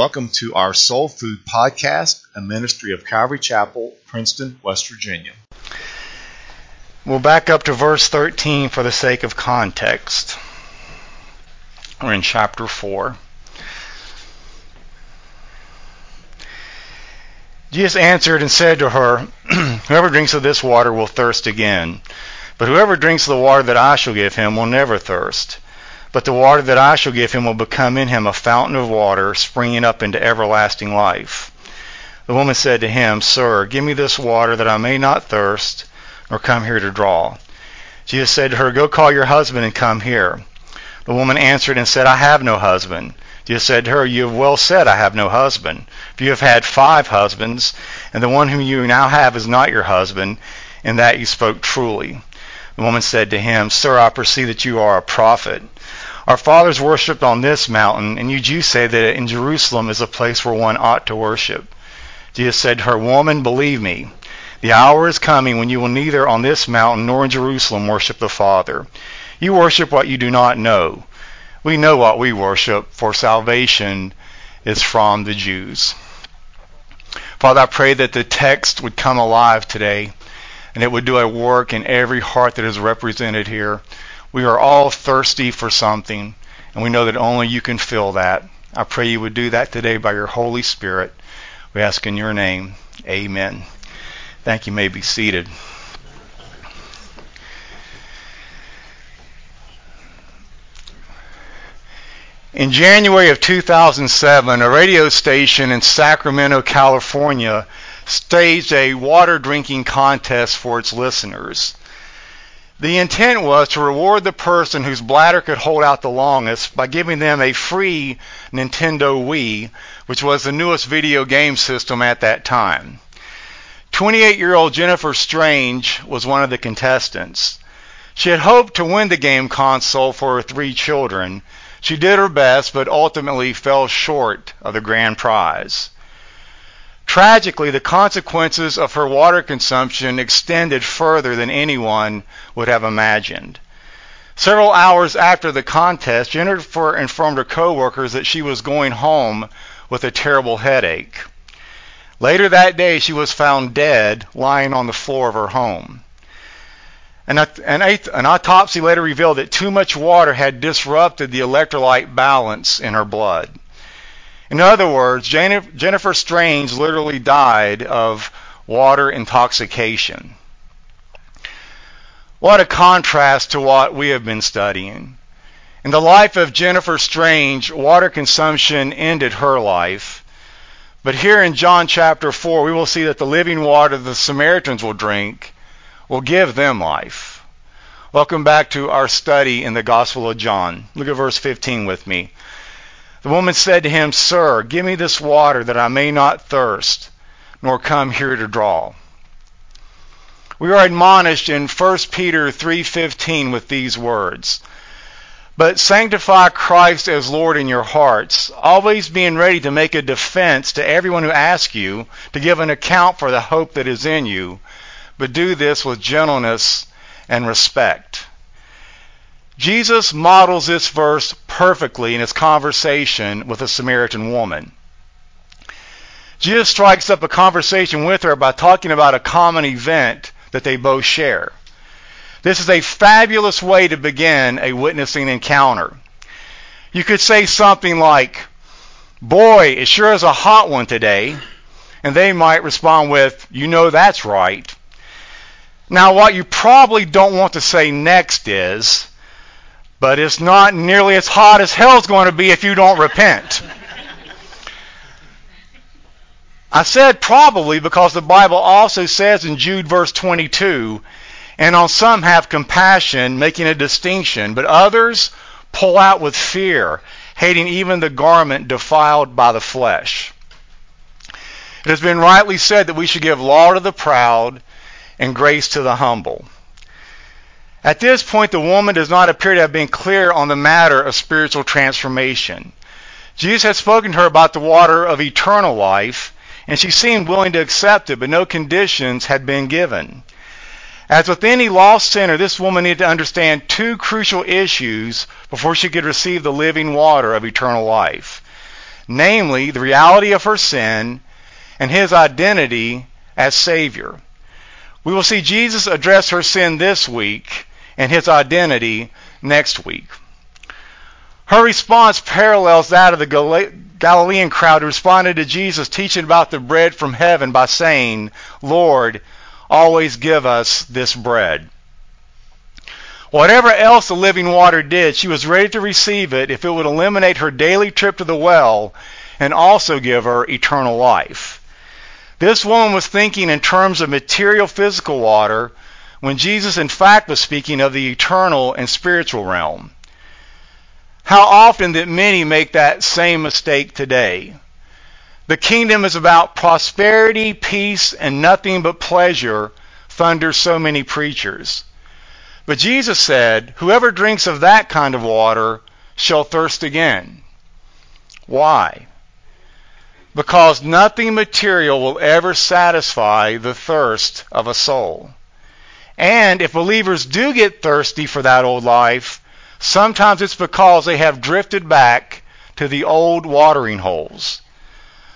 Welcome to our Soul Food Podcast, a ministry of Calvary Chapel, Princeton, West Virginia. We'll back up to verse 13 for the sake of context. We're in chapter 4. Jesus answered and said to her, Whoever drinks of this water will thirst again. But whoever drinks of the water that I shall give him will never thirst. But the water that I shall give him will become in him a fountain of water springing up into everlasting life. The woman said to him, Sir, give me this water that I may not thirst, nor come here to draw. Jesus said to her, Go call your husband and come here. The woman answered and said, I have no husband. Jesus said to her, You have well said, I have no husband. For you have had five husbands, and the one whom you now have is not your husband, and that you spoke truly. The woman said to him, Sir, I perceive that you are a prophet. Our fathers worshipped on this mountain, and you Jews say that in Jerusalem is a place where one ought to worship. Jesus said to her, Woman, believe me, the hour is coming when you will neither on this mountain nor in Jerusalem worship the Father. You worship what you do not know. We know what we worship, for salvation is from the Jews. Father, I pray that the text would come alive today and it would do a work in every heart that is represented here. We are all thirsty for something, and we know that only you can fill that. I pray you would do that today by your Holy Spirit. We ask in your name. Amen. Thank you. may be seated. In January of 2007, a radio station in Sacramento, California, staged a water drinking contest for its listeners. The intent was to reward the person whose bladder could hold out the longest by giving them a free Nintendo Wii, which was the newest video game system at that time. 28 year old Jennifer Strange was one of the contestants. She had hoped to win the game console for her three children. She did her best, but ultimately fell short of the grand prize. Tragically, the consequences of her water consumption extended further than anyone would have imagined. Several hours after the contest, Jennifer informed her coworkers that she was going home with a terrible headache. Later that day, she was found dead, lying on the floor of her home. An, an, an, autopsy later revealed that too much water had disrupted the electrolyte balance in her blood. In other words, Jennifer Strange literally died of water intoxication. What a contrast to what we have been studying. In the life of Jennifer Strange, water consumption ended her life. But here in John chapter 4, we will see that the living water the Samaritans will drink will give them life. Welcome back to our study in the Gospel of John. Look at verse 15 with me. The woman said to him, Sir, give me this water that I may not thirst, nor come here to draw. We are admonished in 1 Peter 3:15 with these words. But sanctify Christ as Lord in your hearts, always being ready to make a defense to everyone who asks you to give an account for the hope that is in you but do this with gentleness and respect. Jesus models this verse perfectly in his conversation with a Samaritan woman. Jesus strikes up a conversation with her by talking about a common event that they both share. This is a fabulous way to begin a witnessing encounter. You could say something like, Boy, it sure is a hot one today. And they might respond with, You know that's right. Now, what you probably don't want to say next is, but it's not nearly as hot as hell's going to be if you don't repent. I said probably because the Bible also says in Jude verse 22, and on some have compassion, making a distinction, but others pull out with fear, hating even the garment defiled by the flesh. It has been rightly said that we should give law to the proud and grace to the humble. At this point, the woman does not appear to have been clear on the matter of spiritual transformation. Jesus had spoken to her about the water of eternal life, and she seemed willing to accept it, but no conditions had been given. As with any lost sinner, this woman needed to understand two crucial issues before she could receive the living water of eternal life. Namely, the reality of her sin and his identity as Savior. We will see Jesus address her sin this week and his identity next week. Her response parallels that of the Galilean crowd who responded to Jesus teaching about the bread from heaven by saying, Lord, always give us this bread. Whatever else the living water did, she was ready to receive it if it would eliminate her daily trip to the well and also give her eternal life. This woman was thinking in terms of material physical water when Jesus, in fact, was speaking of the eternal and spiritual realm. How often that many make that same mistake today. The kingdom is about prosperity, peace, and nothing but pleasure, thunder so many preachers. But Jesus said, Whoever drinks of that kind of water shall thirst again. Why? because nothing material will ever satisfy the thirst of a soul. And if believers do get thirsty for that old life, sometimes it's because they have drifted back to the old watering holes.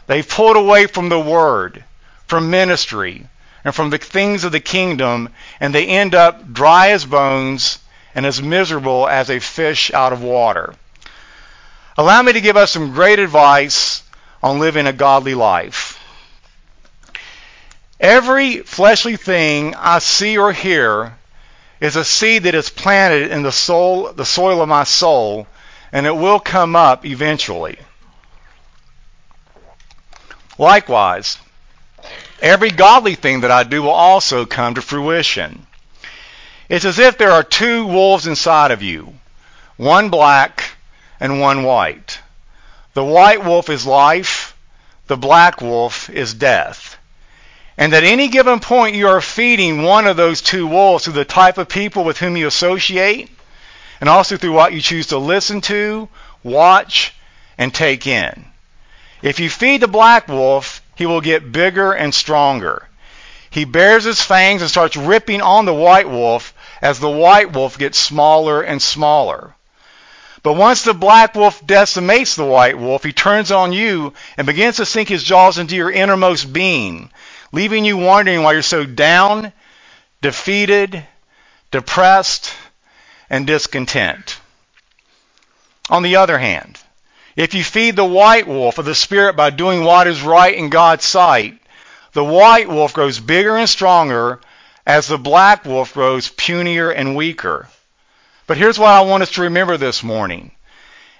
They've pulled away from the Word, from ministry, and from the things of the kingdom, and they end up dry as bones and as miserable as a fish out of water. Allow me to give us some great advice on living a godly life. Every fleshly thing I see or hear is a seed that is planted in the soul, the soil of my soul, and it will come up eventually. Likewise, every godly thing that I do will also come to fruition. It's as if there are two wolves inside of you, one black and one white. The white wolf is life, the black wolf is death. And at any given point, you are feeding one of those two wolves through the type of people with whom you associate, and also through what you choose to listen to, watch, and take in. If you feed the black wolf, he will get bigger and stronger. He bares his fangs and starts ripping on the white wolf as the white wolf gets smaller and smaller. But once the black wolf decimates the white wolf, he turns on you and begins to sink his jaws into your innermost being, leaving you wondering why you're so down, defeated, depressed, and discontent. On the other hand, if you feed the white wolf of the spirit by doing what is right in God's sight, the white wolf grows bigger and stronger as the black wolf grows punier and weaker. But here's what I want us to remember this morning.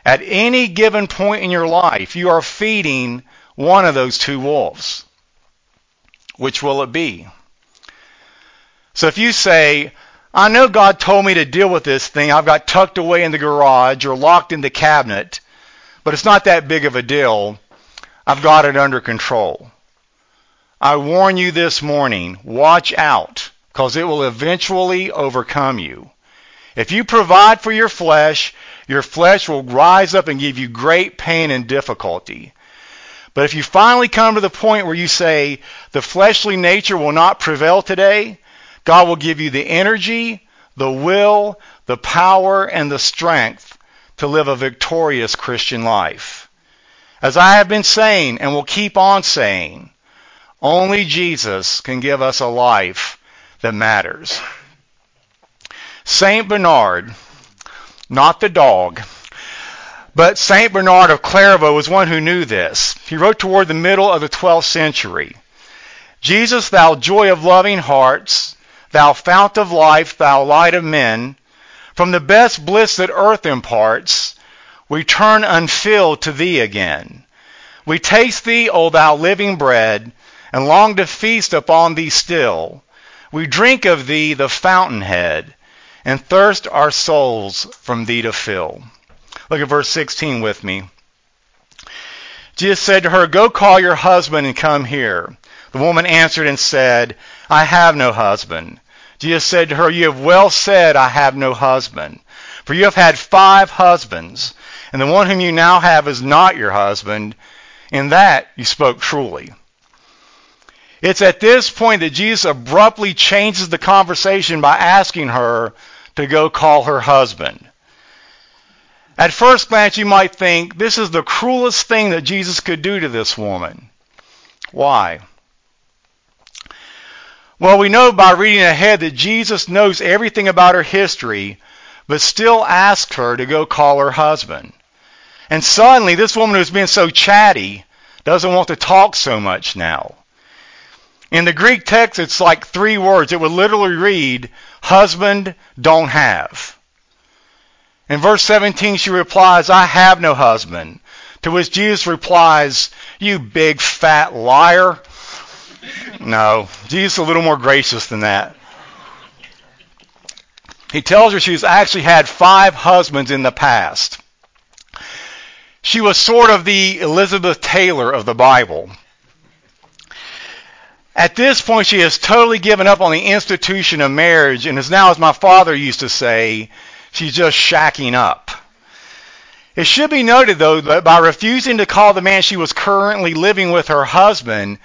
At any given point in your life, you are feeding one of those two wolves. Which will it be? So if you say, I know God told me to deal with this thing, I've got tucked away in the garage or locked in the cabinet, but it's not that big of a deal. I've got it under control. I warn you this morning, watch out, because it will eventually overcome you. If you provide for your flesh, your flesh will rise up and give you great pain and difficulty. But if you finally come to the point where you say, the fleshly nature will not prevail today, God will give you the energy, the will, the power, and the strength to live a victorious Christian life. As I have been saying and will keep on saying, only Jesus can give us a life that matters. St. Bernard, not the dog, but St. Bernard of Clairvaux was one who knew this. He wrote toward the middle of the 12th century Jesus, thou joy of loving hearts, thou fount of life, thou light of men, from the best bliss that earth imparts, we turn unfilled to thee again. We taste thee, O thou living bread, and long to feast upon thee still. We drink of thee the fountainhead and thirst our souls from thee to fill. Look at verse 16 with me. Jesus said to her, Go call your husband and come here. The woman answered and said, I have no husband. Jesus said to her, You have well said, I have no husband. For you have had five husbands, and the one whom you now have is not your husband. In that you spoke truly. It's at this point that Jesus abruptly changes the conversation by asking her to go call her husband. At first glance, you might think this is the cruelest thing that Jesus could do to this woman. Why? Well, we know by reading ahead that Jesus knows everything about her history, but still asks her to go call her husband. And suddenly, this woman who's been so chatty doesn't want to talk so much now. In the Greek text, it's like three words. It would literally read, husband don't have. In verse 17, she replies, I have no husband. To which Jesus replies, You big fat liar. No, Jesus is a little more gracious than that. He tells her she's actually had five husbands in the past. She was sort of the Elizabeth Taylor of the Bible. At this point, she has totally given up on the institution of marriage and is now, as my father used to say, she's just shacking up. It should be noted, though, that by refusing to call the man she was currently living with her husband,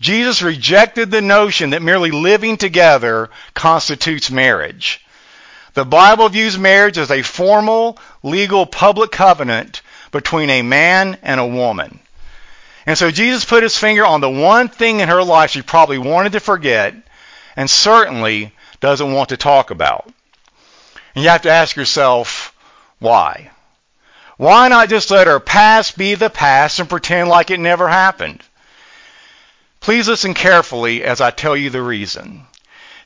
Jesus rejected the notion that merely living together constitutes marriage. The Bible views marriage as a formal, legal, public covenant between a man and a woman. And so Jesus put his finger on the one thing in her life she probably wanted to forget and certainly doesn't want to talk about. And you have to ask yourself, why? Why not just let her past be the past and pretend like it never happened? Please listen carefully as I tell you the reason.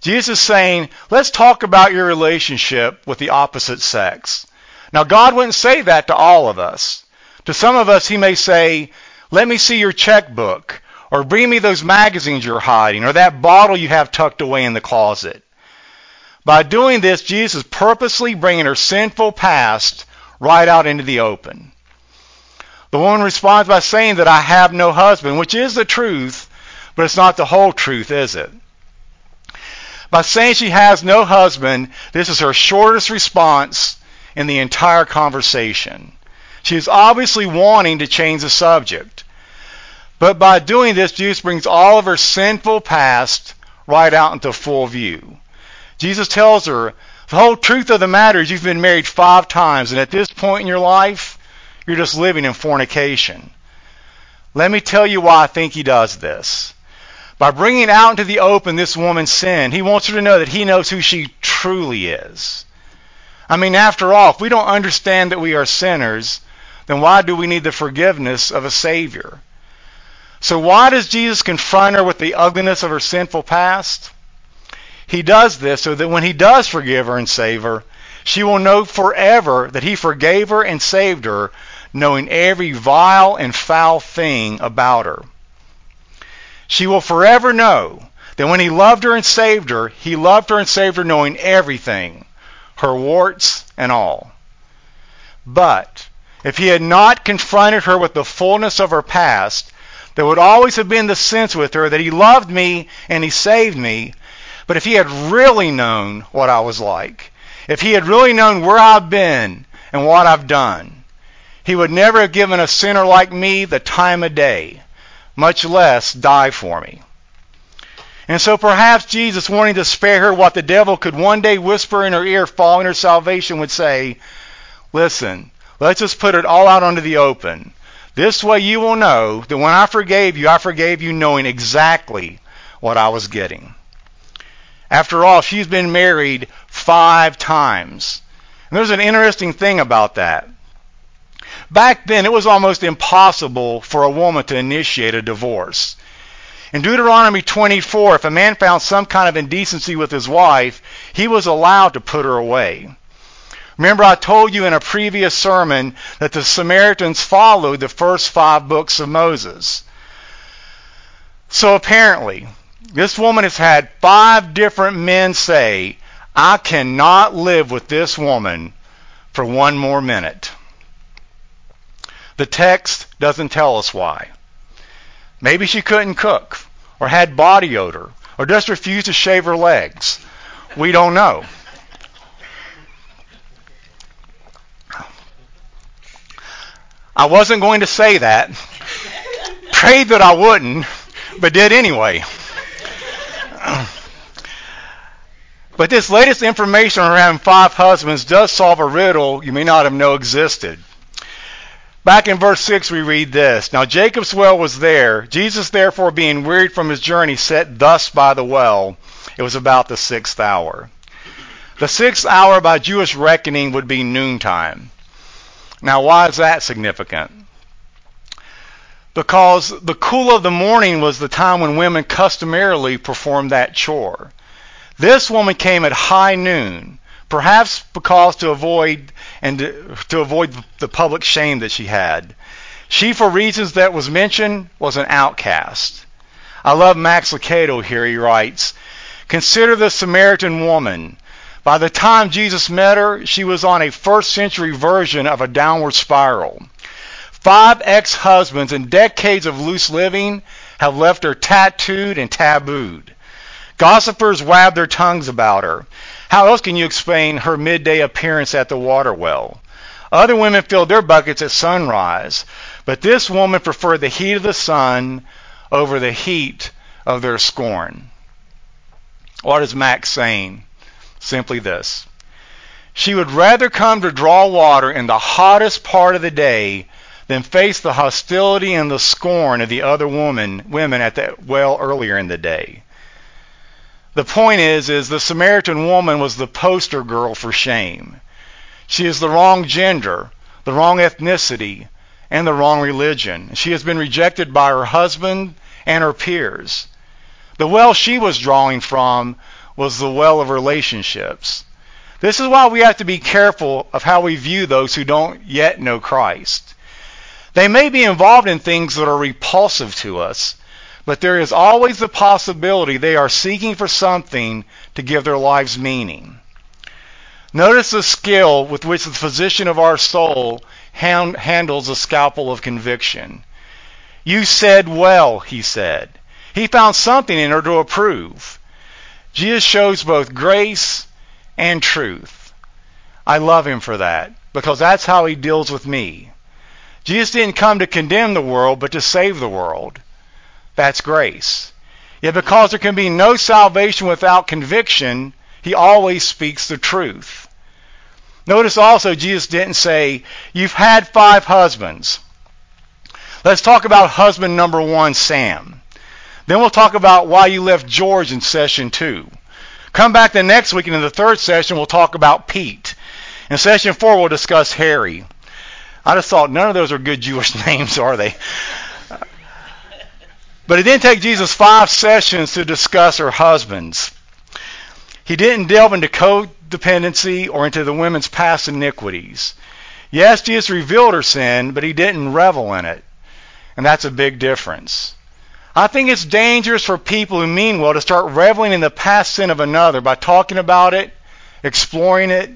Jesus is saying, let's talk about your relationship with the opposite sex. Now, God wouldn't say that to all of us. To some of us, He may say, let me see your checkbook, or bring me those magazines you're hiding, or that bottle you have tucked away in the closet. By doing this, Jesus is purposely bringing her sinful past right out into the open. The woman responds by saying that I have no husband, which is the truth, but it's not the whole truth, is it? By saying she has no husband, this is her shortest response in the entire conversation. She is obviously wanting to change the subject. But by doing this, Jesus brings all of her sinful past right out into full view. Jesus tells her, the whole truth of the matter is you've been married five times, and at this point in your life, you're just living in fornication. Let me tell you why I think he does this. By bringing out into the open this woman's sin, he wants her to know that he knows who she truly is. I mean, after all, if we don't understand that we are sinners, then why do we need the forgiveness of a Savior? So why does Jesus confront her with the ugliness of her sinful past? He does this so that when he does forgive her and save her, she will know forever that he forgave her and saved her, knowing every vile and foul thing about her. She will forever know that when he loved her and saved her, he loved her and saved her knowing everything, her warts and all. But if he had not confronted her with the fullness of her past, there would always have been the sense with her that he loved me and he saved me. But if he had really known what I was like, if he had really known where I've been and what I've done, he would never have given a sinner like me the time of day, much less die for me. And so perhaps Jesus, wanting to spare her what the devil could one day whisper in her ear following her salvation, would say, Listen, Let's just put it all out onto the open. This way you will know that when I forgave you, I forgave you knowing exactly what I was getting. After all, she's been married five times. And there's an interesting thing about that. Back then, it was almost impossible for a woman to initiate a divorce. In Deuteronomy 24, if a man found some kind of indecency with his wife, he was allowed to put her away. Remember, I told you in a previous sermon that the Samaritans followed the first five books of Moses. So apparently, this woman has had five different men say, I cannot live with this woman for one more minute. The text doesn't tell us why. Maybe she couldn't cook, or had body odor, or just refused to shave her legs. We don't know. I wasn't going to say that. Prayed that I wouldn't, but did anyway. But this latest information on having five husbands does solve a riddle you may not have known existed. Back in verse 6, we read this Now Jacob's well was there. Jesus, therefore, being wearied from his journey, sat thus by the well. It was about the sixth hour. The sixth hour by Jewish reckoning would be noontime. Now, why is that significant? Because the cool of the morning was the time when women customarily performed that chore. This woman came at high noon, perhaps because to avoid and to, to avoid the public shame that she had. She, for reasons that was mentioned, was an outcast. I love Max Lucado here. He writes, Consider the Samaritan woman. By the time Jesus met her, she was on a first century version of a downward spiral. Five ex husbands and decades of loose living have left her tattooed and tabooed. Gossipers wag their tongues about her. How else can you explain her midday appearance at the water well? Other women filled their buckets at sunrise, but this woman preferred the heat of the sun over the heat of their scorn. What is Max saying? Simply this. She would rather come to draw water in the hottest part of the day than face the hostility and the scorn of the other woman, women at the well earlier in the day. The point is, is the Samaritan woman was the poster girl for shame. She is the wrong gender, the wrong ethnicity, and the wrong religion. She has been rejected by her husband and her peers. The well she was drawing from was the well of relationships. This is why we have to be careful of how we view those who don't yet know Christ. They may be involved in things that are repulsive to us, but there is always the possibility they are seeking for something to give their lives meaning. Notice the skill with which the physician of our soul hand, handles the scalpel of conviction. You said well, he said. He found something in her to approve. Jesus shows both grace and truth. I love him for that because that's how he deals with me. Jesus didn't come to condemn the world, but to save the world. That's grace. Yet because there can be no salvation without conviction, he always speaks the truth. Notice also Jesus didn't say, You've had five husbands. Let's talk about husband number one, Sam. Then we'll talk about why you left George in session two. Come back the next week, and in the third session, we'll talk about Pete. In session four, we'll discuss Harry. I just thought none of those are good Jewish names, are they? But it didn't take Jesus five sessions to discuss her husbands. He didn't delve into codependency or into the women's past iniquities. Yes, Jesus revealed her sin, but he didn't revel in it. And that's a big difference. I think it's dangerous for people who mean well to start reveling in the past sin of another by talking about it, exploring it,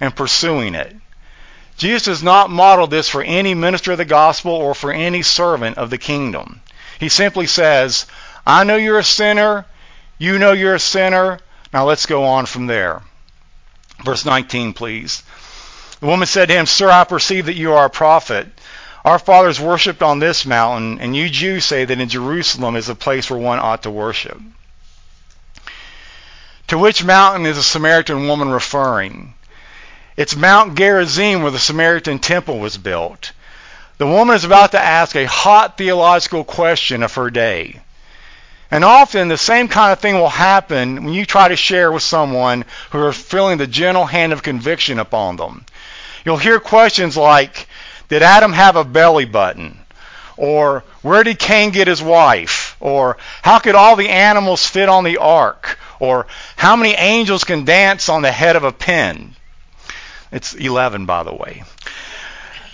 and pursuing it. Jesus does not model this for any minister of the gospel or for any servant of the kingdom. He simply says, I know you're a sinner. You know you're a sinner. Now let's go on from there. Verse 19, please. The woman said to him, Sir, I perceive that you are a prophet. Our fathers worshipped on this mountain, and you Jews say that in Jerusalem is a place where one ought to worship. To which mountain is the Samaritan woman referring? It's Mount Gerizim where the Samaritan temple was built. The woman is about to ask a hot theological question of her day. And often the same kind of thing will happen when you try to share with someone who are feeling the gentle hand of conviction upon them. You'll hear questions like, Did Adam have a belly button? Or, Where did Cain get his wife? Or, How could all the animals fit on the ark? Or, How many angels can dance on the head of a pin? It's 11, by the way.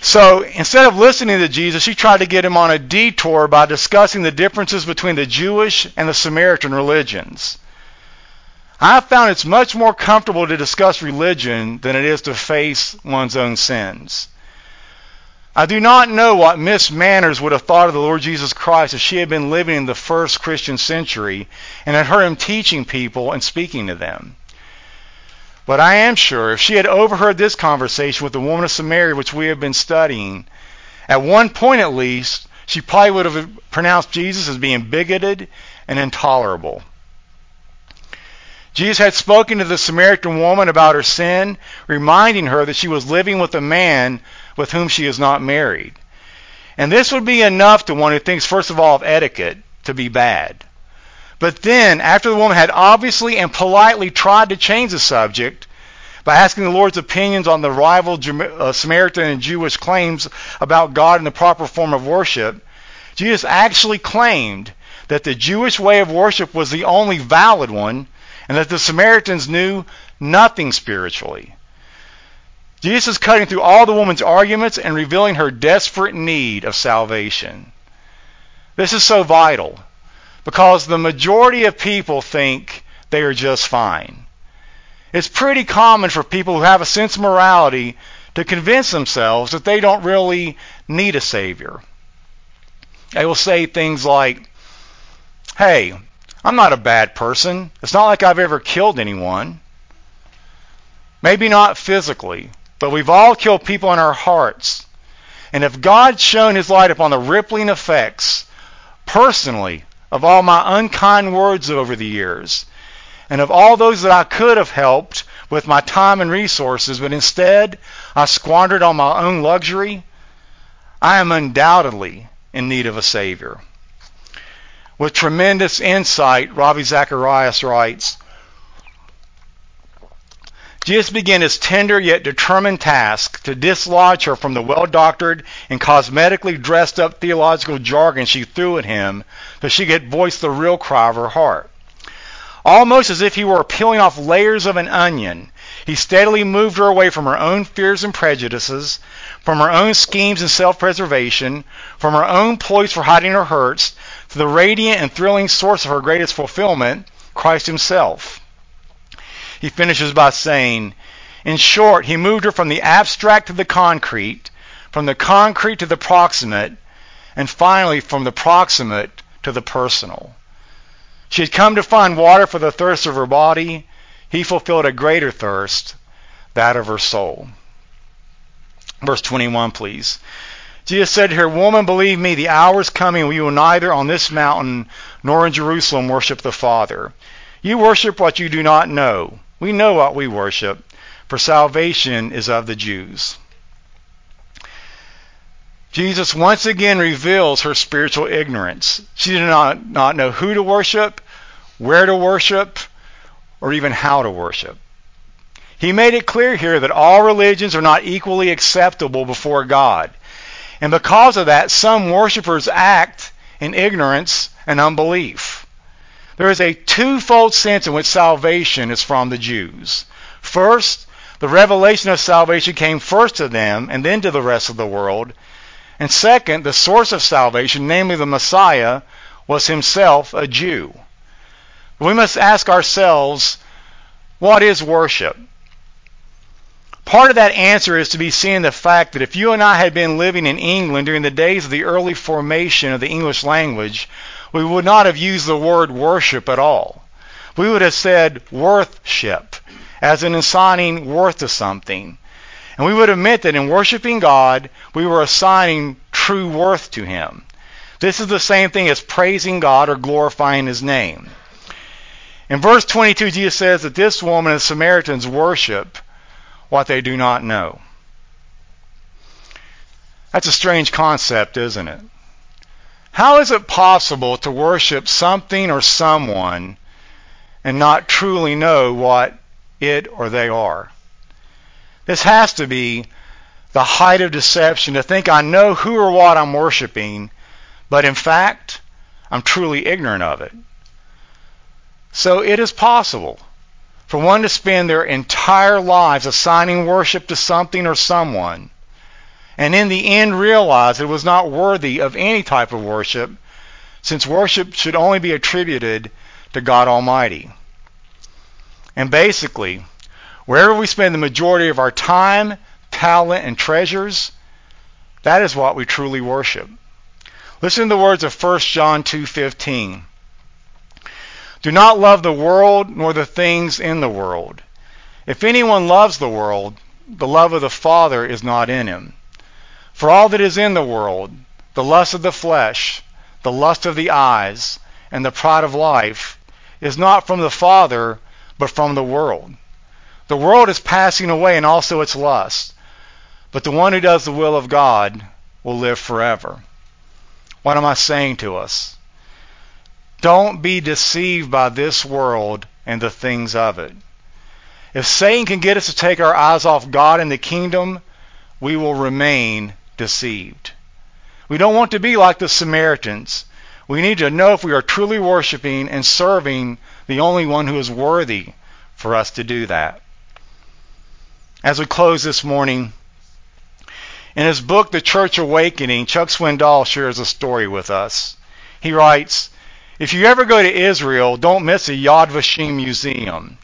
So instead of listening to Jesus, she tried to get him on a detour by discussing the differences between the Jewish and the Samaritan religions. I found it's much more comfortable to discuss religion than it is to face one's own sins. I do not know what Miss Manners would have thought of the Lord Jesus Christ if she had been living in the first Christian century and had heard him teaching people and speaking to them. But I am sure if she had overheard this conversation with the woman of Samaria, which we have been studying, at one point at least, she probably would have pronounced Jesus as being bigoted and intolerable. Jesus had spoken to the Samaritan woman about her sin, reminding her that she was living with a man with whom she is not married. And this would be enough to one who thinks, first of all, of etiquette to be bad. But then, after the woman had obviously and politely tried to change the subject by asking the Lord's opinions on the rival uh, Samaritan and Jewish claims about God and the proper form of worship, Jesus actually claimed that the Jewish way of worship was the only valid one and that the Samaritans knew nothing spiritually. Jesus is cutting through all the woman's arguments and revealing her desperate need of salvation. This is so vital because the majority of people think they are just fine. It's pretty common for people who have a sense of morality to convince themselves that they don't really need a Savior. They will say things like, Hey, I'm not a bad person. It's not like I've ever killed anyone. Maybe not physically, but we've all killed people in our hearts. And if God's shown his light upon the rippling effects personally of all my unkind words over the years, and of all those that I could have helped with my time and resources, but instead I squandered on my own luxury, I am undoubtedly in need of a Savior. With tremendous insight, Ravi Zacharias writes, Jesus began his tender yet determined task to dislodge her from the well doctored and cosmetically dressed up theological jargon she threw at him so she could voice the real cry of her heart. Almost as if he were peeling off layers of an onion, he steadily moved her away from her own fears and prejudices, from her own schemes and self preservation, from her own ploys for hiding her hurts, to the radiant and thrilling source of her greatest fulfillment, Christ Himself. He finishes by saying, in short, he moved her from the abstract to the concrete, from the concrete to the proximate, and finally from the proximate to the personal. She had come to find water for the thirst of her body. He fulfilled a greater thirst, that of her soul. Verse 21, please. Jesus said to her, Woman, believe me, the hour is coming when you will neither on this mountain nor in Jerusalem worship the Father. You worship what you do not know. We know what we worship, for salvation is of the Jews. Jesus once again reveals her spiritual ignorance. She did not, not know who to worship, where to worship, or even how to worship. He made it clear here that all religions are not equally acceptable before God. And because of that, some worshippers act in ignorance and unbelief. There is a twofold sense in which salvation is from the Jews. First, the revelation of salvation came first to them and then to the rest of the world. And second, the source of salvation, namely the Messiah, was himself a Jew. We must ask ourselves, what is worship? Part of that answer is to be seen in the fact that if you and I had been living in England during the days of the early formation of the English language, we would not have used the word worship at all. We would have said worthship, as in assigning worth to something. And we would admit that in worshiping God, we were assigning true worth to Him. This is the same thing as praising God or glorifying His name. In verse 22, Jesus says that this woman and the Samaritans worship what they do not know. That's a strange concept, isn't it? How is it possible to worship something or someone and not truly know what it or they are? This has to be the height of deception to think I know who or what I'm worshiping, but in fact, I'm truly ignorant of it. So it is possible for one to spend their entire lives assigning worship to something or someone, and in the end realize it was not worthy of any type of worship, since worship should only be attributed to God Almighty. And basically, wherever we spend the majority of our time, talent, and treasures, That is what we truly worship. Listen to the words of 1 John 2:15. Do not love the world nor the things in the world. If anyone loves the world, the love of the Father is not in him. For all that is in the world, the lust of the flesh, the lust of the eyes, and the pride of life, is not from the Father, but from the world. The world is passing away and also its lust, but the one who does the will of God will live forever. What am I saying to us? Don't be deceived by this world and the things of it. If Satan can get us to take our eyes off God and the kingdom, we will remain deceived. We don't want to be like the Samaritans. We need to know if we are truly worshiping and serving the only one who is worthy for us to do that. As we close this morning, in his book, The Church Awakening, Chuck Swindoll shares a story with us. He writes, If you ever go to Israel, don't miss the Yad Vashem museum.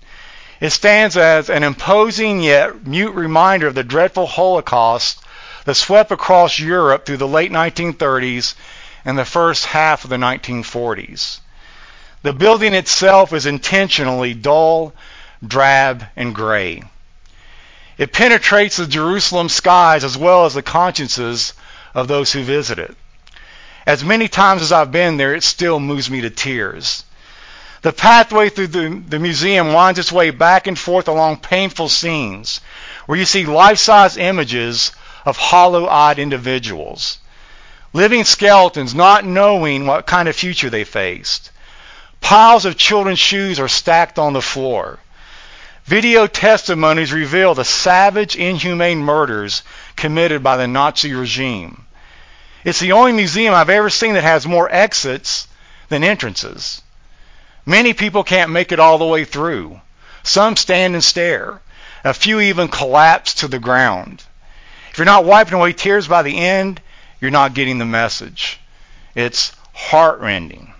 It stands as an imposing yet mute reminder of the dreadful Holocaust that swept across Europe through the late 1930s and the first half of the 1940s. The building itself is intentionally dull, drab, and gray. It penetrates the Jerusalem skies as well as the consciences of those who visit it. As many times as I've been there, it still moves me to tears. The pathway through the, the museum winds its way back and forth along painful scenes where you see life size images of hollow eyed individuals, living skeletons not knowing what kind of future they faced. Piles of children's shoes are stacked on the floor. Video testimonies reveal the savage, inhumane murders committed by the Nazi regime. It's the only museum I've ever seen that has more exits than entrances. Many people can't make it all the way through. Some stand and stare. A few even collapse to the ground. If you're not wiping away tears by the end, you're not getting the message. It's heartrending.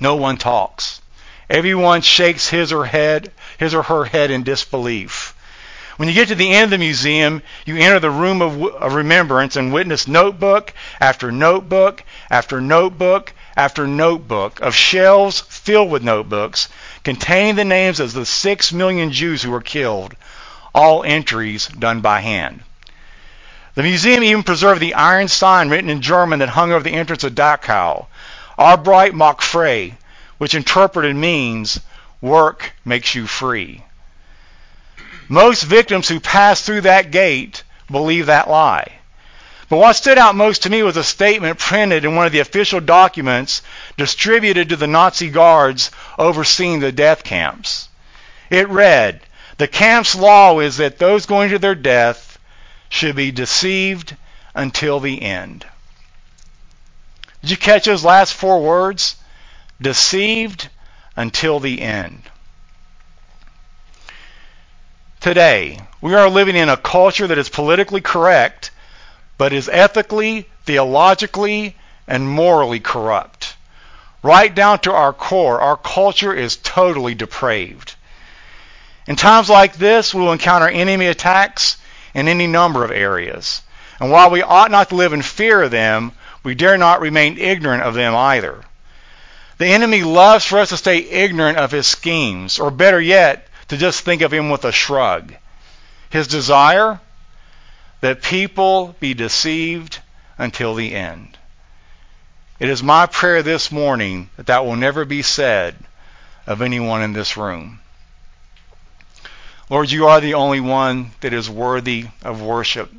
No one talks. Everyone shakes his or head, his or her head in disbelief. When you get to the end of the museum, you enter the room of, of, remembrance and witness notebook after notebook after notebook after notebook of shelves filled with notebooks containing the names of the six million Jews who were killed, all entries done by hand. The museum even preserved the iron sign written in German that hung over the entrance of Dachau, Arbeit macht frei, which interpreted means work makes you free. Most victims who pass through that gate believe that lie. But what stood out most to me was a statement printed in one of the official documents distributed to the Nazi guards overseeing the death camps. It read, The camp's law is that those going to their death should be deceived until the end. Did you catch those last four words? deceived until the end. Today, we are living in a culture that is politically correct, but is ethically, theologically, and morally corrupt. Right down to our core, our culture is totally depraved. In times like this, we will encounter enemy attacks in any number of areas. And while we ought not to live in fear of them, we dare not remain ignorant of them either. The enemy loves for us to stay ignorant of his schemes, or better yet, to just think of him with a shrug. His desire? That people be deceived until the end. It is my prayer this morning that that will never be said of anyone in this room. Lord, you are the only one that is worthy of worship.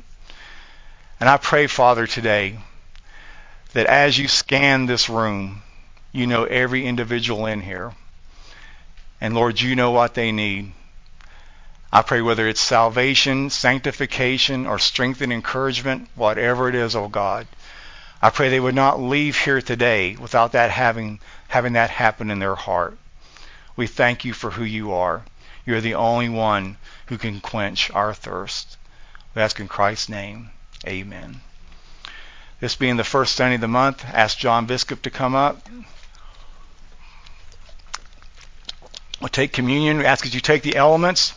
And I pray, Father, today that as you scan this room, you know every individual in here. And Lord, you know what they need. I pray whether it's salvation, sanctification, or strength and encouragement, whatever it is, oh God, I pray they would not leave here today without that having having that happen in their heart. We thank you for who you are. You're the only one who can quench our thirst. We ask in Christ's name. Amen. This being the first Sunday of the month, ask John Biscup to come up. We'll take communion. We ask that you take the elements.